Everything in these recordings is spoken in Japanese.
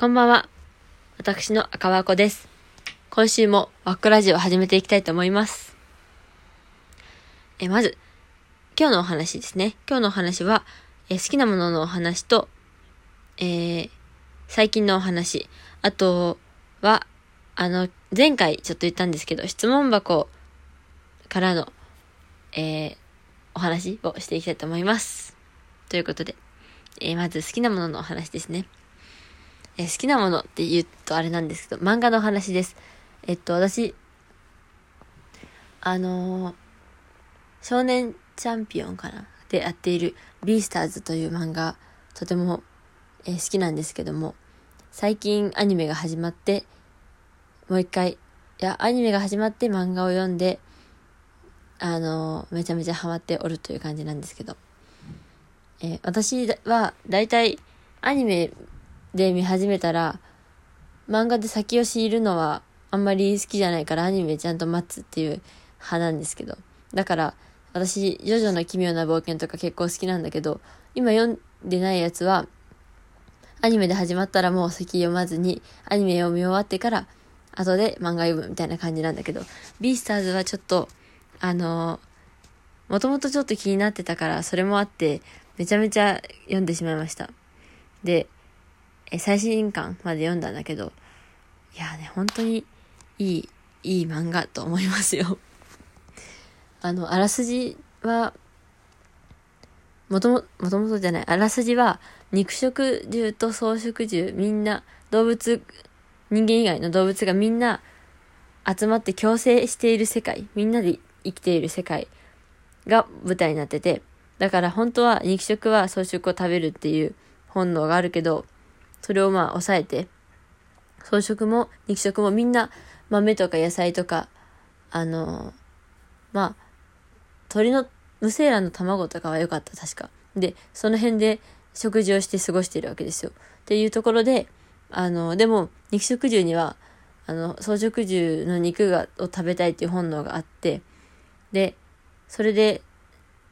こんばんは。私の赤和子です。今週もワックラジオを始めていきたいと思います。え、まず、今日のお話ですね。今日のお話は、え好きなもののお話と、えー最近のお話、あとは、あの、前回ちょっと言ったんですけど、質問箱からの、えーお話をしていきたいと思います。ということで、えーまず好きなもののお話ですね。え好きなものって言うとあれなんですけど、漫画の話です。えっと、私、あのー少年チャンピオンかな？でやっているビースターズという漫画、とても、え好きなんですけども、最近アニメが始まって、もう一回、いや、アニメが始まって漫画を読んで、あのーめちゃめちゃハマっておるという感じなんですけど、えー私はだいたいアニメで見始めたら、漫画で先を知るのはあんまり好きじゃないからアニメちゃんと待つっていう派なんですけど。だから、私、ジョジョの奇妙な冒険とか結構好きなんだけど、今読んでないやつは、アニメで始まったらもう先読まずに、アニメ読み終わってから、後で漫画読むみたいな感じなんだけど、ビースターズはちょっと、あのもともとちょっと気になってたから、それもあって、めちゃめちゃ読んでしまいました。で、え最新刊まで読んだんだけど、いやね、本当にいい、いい漫画と思いますよ。あの、あらすじは、もとも、もともとじゃない、あらすじは、肉食獣と草食獣、みんな、動物、人間以外の動物がみんな集まって共生している世界、みんなで生きている世界が舞台になってて、だから本当は肉食は草食を食べるっていう本能があるけど、それをまあ抑えて、草食も肉食もみんな豆とか野菜とか、あのまあ、鳥の無精卵の卵とかは良かった、確か。で、その辺で食事をして過ごしているわけですよ。っていうところで、あの、でも、肉食獣には、あの、草食獣の肉が、を食べたいっていう本能があって、で、それで、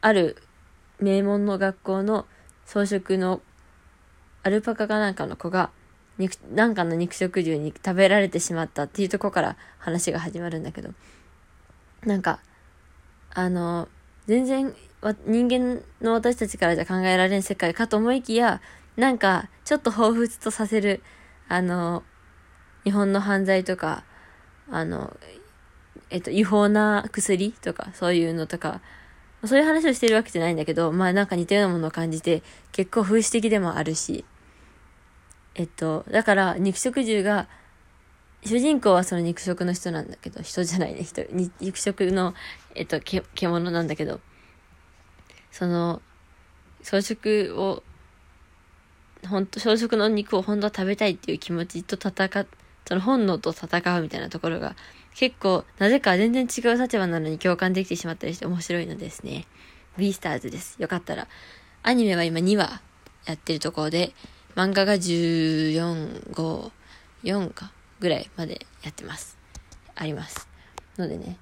ある名門の学校の草食のアルパカかなんかの子が、肉、なんかの肉食獣に食べられてしまったっていうとこから話が始まるんだけど、なんか、あの、全然人間の私たちからじゃ考えられん世界かと思いきや、なんか、ちょっと彷彿とさせる、あの、日本の犯罪とか、あの、えっと、違法な薬とか、そういうのとか、そういう話をしてるわけじゃないんだけど、まあなんか似たようなものを感じて、結構風刺的でもあるし、えっと、だから肉食獣が、主人公はその肉食の人なんだけど、人じゃないね、人、肉食の、えっと、け、獣なんだけど、その、草食を、本当草食の肉を本当は食べたいっていう気持ちと戦っ、その本能と戦うみたいなところが、結構、なぜか全然違う立場なのに共感できてしまったりして面白いのですね。ビースターズです。よかったら。アニメは今2話やってるところで、漫画が14、5、4か、ぐらいまでやってます。あります。のでね、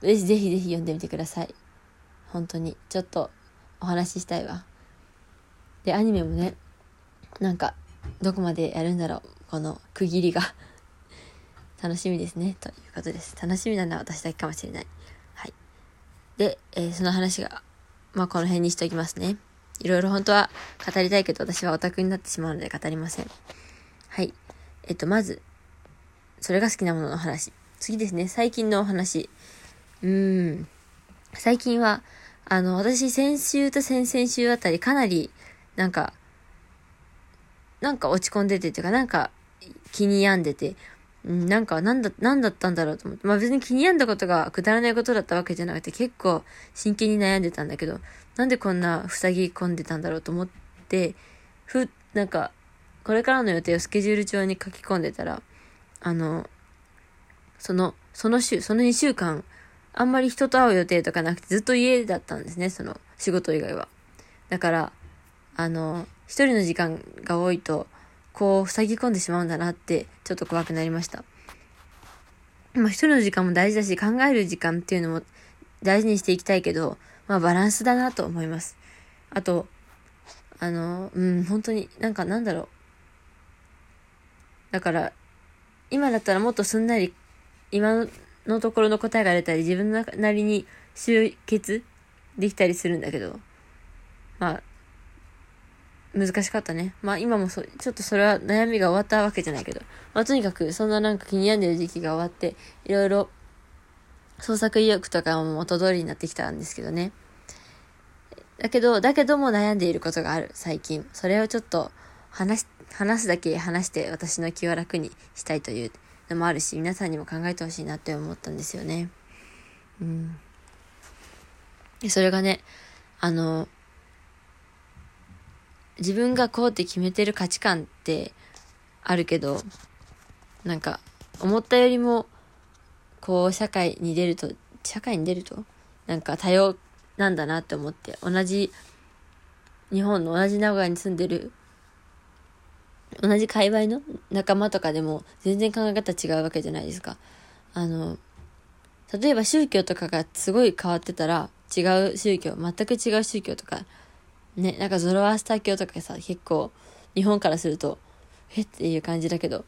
ぜひぜひぜひ読んでみてください。本当に。ちょっとお話ししたいわ。で、アニメもね、なんか、どこまでやるんだろう。この区切りが。楽しみですね。ということです。楽しみなのは私だけかもしれない。はい。で、えーその話が、まあこの辺にしておきますね。いろいろ本当は語りたいけど私はオタクになってしまうので語りません。はい。えっと、まず、それが好きなものの話。次ですね、最近のお話。うーん。最近は、あの、私先週と先々週あたりかなり、なんか、なんか落ち込んでてっていうか、なんか気に病んでて、うんなんか、なんだ、なんだったんだろうと思って。まあ別に気に病んだことがくだらないことだったわけじゃなくて、結構真剣に悩んでたんだけど、なんでこんな塞ぎ込んでたんだろうと思って、ふ、なんか、これからの予定をスケジュール帳に書き込んでたら、あの、その、その週、その2週間、あんまり人と会う予定とかなくてずっと家だったんですね、その仕事以外は。だから、あの、一人の時間が多いと、こう、塞ぎ込んでしまうんだなって、ちょっと怖くなりました。まあ、一人の時間も大事だし、考える時間っていうのも大事にしていきたいけど、まあ、バランスだなと思います。あと、あの、うん、本当になんかなんだろう。だから、今だったらもっとすんなり、今のところの答えが出たり、自分なりに集結できたりするんだけど、まあ、難しかったね。まあ今もそ、ちょっとそれは悩みが終わったわけじゃないけど、まあとにかくそんななんか気に病んでる時期が終わって、いろいろ創作意欲とかも元通りになってきたんですけどね。だけど、だけども悩んでいることがある、最近。それをちょっと話し、話すだけ話して私の気を楽にしたいというのもあるし、皆さんにも考えてほしいなって思ったんですよね。うん。それがね、あの、自分がこうって決めてる価値観ってあるけど、なんか、思ったよりも、こう、社会に出ると、社会に出ると、なんか多様なんだなって思って、同じ、日本の同じ名古屋に住んでる、同じ界隈の仲間とかでも全然考え方違うわけじゃないですか。あの、例えば宗教とかがすごい変わってたら、違う宗教、全く違う宗教とか、ね、なんかゾロアスター教とかさ、結構、日本からすると、えっていう感じだけど、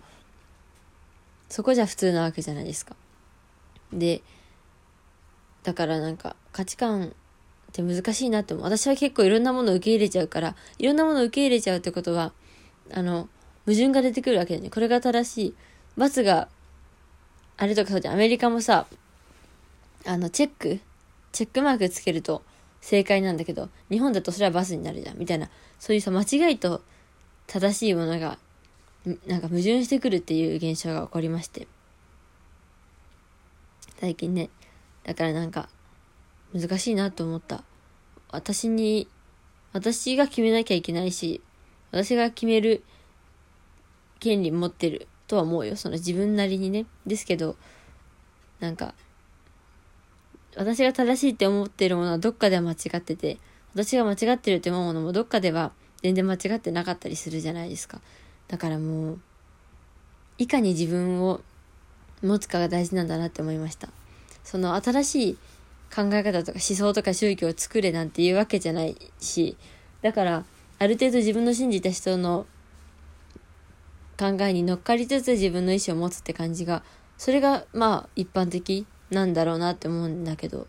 そこじゃ普通なわけじゃないですか。で、だからなんか価値観って難しいなって思う。私は結構いろんなものを受け入れちゃうから、いろんなものを受け入れちゃうってことは、あの、矛盾が出てくるわけだよね。これが正しい。罰が、あれとかそうじゃん。アメリカもさ、あの、チェック？チェックマークつけると正解なんだけど、日本だとそれはバスになるじゃん。みたいな、そういうさ、間違いと正しいものが、なんか矛盾してくるっていう現象が起こりまして。最近ね。だからなんか、難しいなと思った。私に、私が決めなきゃいけないし、私が決める権利持ってるとは思うよ。その自分なりにね。ですけど、なんか、私が正しいって思ってるものはどっかでは間違ってて、私が間違ってるって思うものもどっかでは全然間違ってなかったりするじゃないですか。だからもう、いかに自分を持つかが大事なんだなって思いました。その新しい考え方とか思想とか宗教を作れなんていうわけじゃないし、だから、ある程度自分の信じた人の考えに乗っかりつつ自分の意思を持つって感じが、それがまあ一般的なんだろうなって思うんだけど、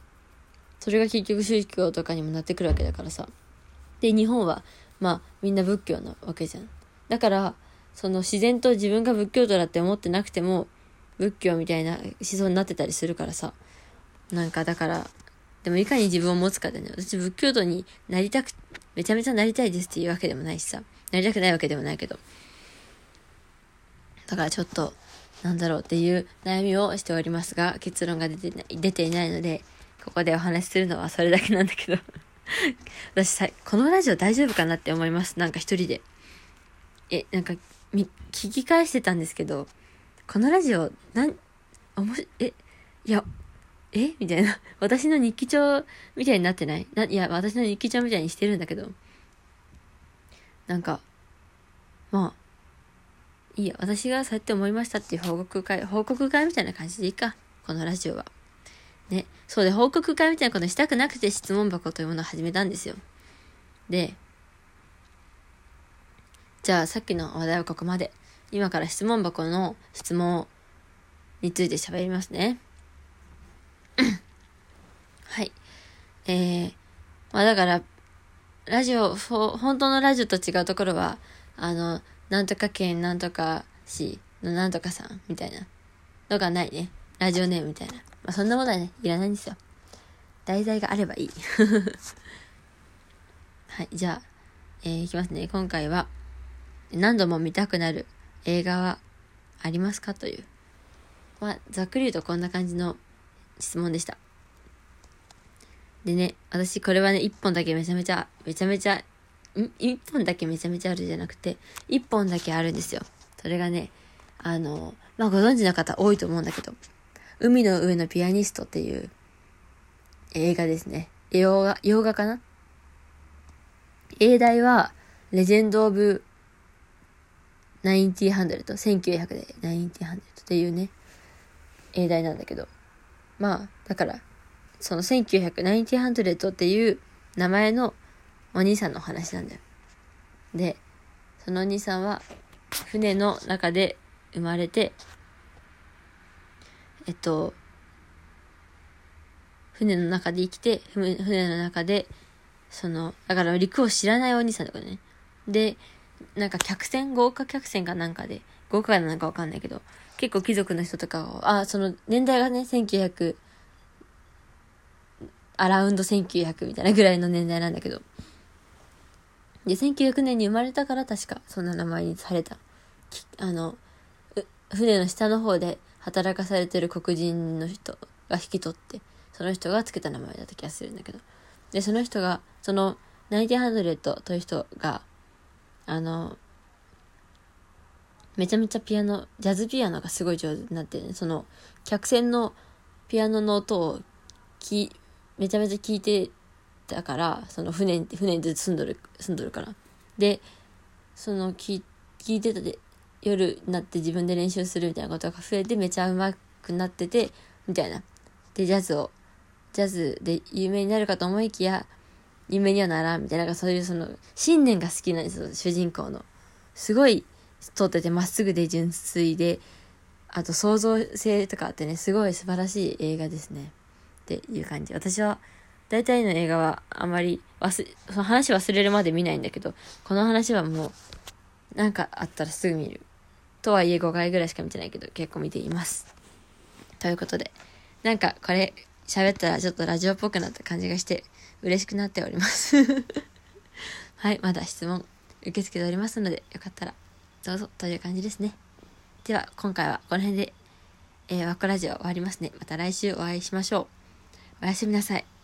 それが結局宗教とかにもなってくるわけだからさ。で、日本は、まあ、みんな仏教なわけじゃん。だから、その自然と自分が仏教徒だって思ってなくても、仏教みたいな思想になってたりするからさ。なんかだから、でもいかに自分を持つかでね、私仏教徒になりたく、めちゃめちゃなりたいですっていうわけでもないしさ。なりたくないわけでもないけど。だからちょっと、なんだろうっていう悩みをしておりますが、結論が出て出ていないので、ここでお話しするのはそれだけなんだけど 私さ、このラジオ大丈夫かなって思います。なんか一人で。え、なんか、み、聞き返してたんですけど、このラジオ、なん、おもし、え、いや、え？みたいな。私の日記帳みたいになってない？な、いや、私の日記帳みたいにしてるんだけど、なんか、まあ、いいや、私がそうやって思いましたっていう報告会、報告会みたいな感じでいいか。このラジオは。ね。そうで、報告会みたいなことしたくなくて質問箱というものを始めたんですよ。で、じゃあさっきの話題はここまで。今から質問箱の質問について喋りますね。はい。えー、まあだから、ラジオ、本当のラジオと違うところは、あの、なんとか県なんとか市のなんとかさんみたいなのがないね。ラジオネームみたいな。まあ、そんなものはね、いらないんですよ。題材があればいい。はい、じゃあ、えー、いきますね。今回は、何度も見たくなる映画はありますかという。まあ、ざっくり言うとこんな感じの質問でした。でね、私これはね、一本だけめちゃめちゃ、めちゃめちゃ一本だけめちゃめちゃあるじゃなくて、一本だけあるんですよ。それがね、あの、まあ、ご存知の方多いと思うんだけど、海の上のピアニストっていう映画ですね。洋画、洋画かな？英題は、レジェンド・オブ・ナインティハンドルト、1900でナインティハンドルトっていうね、英題なんだけど、まあ、だから、その1900、ナインティハンドルトっていう名前のお兄さんの話なんだよ。で、そのお兄さんは、船の中で生まれて、えっと、船の中で生きて、船の中で、その、だから陸を知らないお兄さんとかね。で、なんか客船豪華客船かなんかで、豪華なのかわかんないけど、結構貴族の人とかを、あ、その年代がね、1900、アラウンド1900みたいなぐらいの年代なんだけど。で、1900年に生まれたから確かそんな名前にされた。あの、船の下の方で働かされてる黒人の人が引き取って、その人がつけた名前だった気がするんだけど。で、その人が、その、ナイティハンドレットという人が、あの、めちゃめちゃピアノ、ジャズピアノがすごい上手になってね、その、客船のピアノの音をき、めちゃめちゃ聞いてたから、その船、船にずっと住んどる、住んどるから。で、その、聞聞いてたで、夜になって自分で練習するみたいなことが増えて、めちゃ上手くなってて、みたいな。で、ジャズを、ジャズで有名になるかと思いきや、有名にはならん、みたいな、そういうその、信念が好きなんですよ、主人公の。すごい、通っててまっすぐで純粋で、あと創造性とかあってね、すごい素晴らしい映画ですね。っていう感じ。私は、大体の映画はあまり忘、その話忘れるまで見ないんだけど、この話はもう、なんかあったらすぐ見る。とはいえ5回ぐらいしか見てないけど、結構見ています。ということで、なんかこれ喋ったらちょっとラジオっぽくなった感じがして嬉しくなっております はい、まだ質問受け付けておりますので、よかったらどうぞという感じですね。では、今回はこの辺で、えー、ワッコラジオ終わりますね。また来週お会いしましょう。おやすみなさい。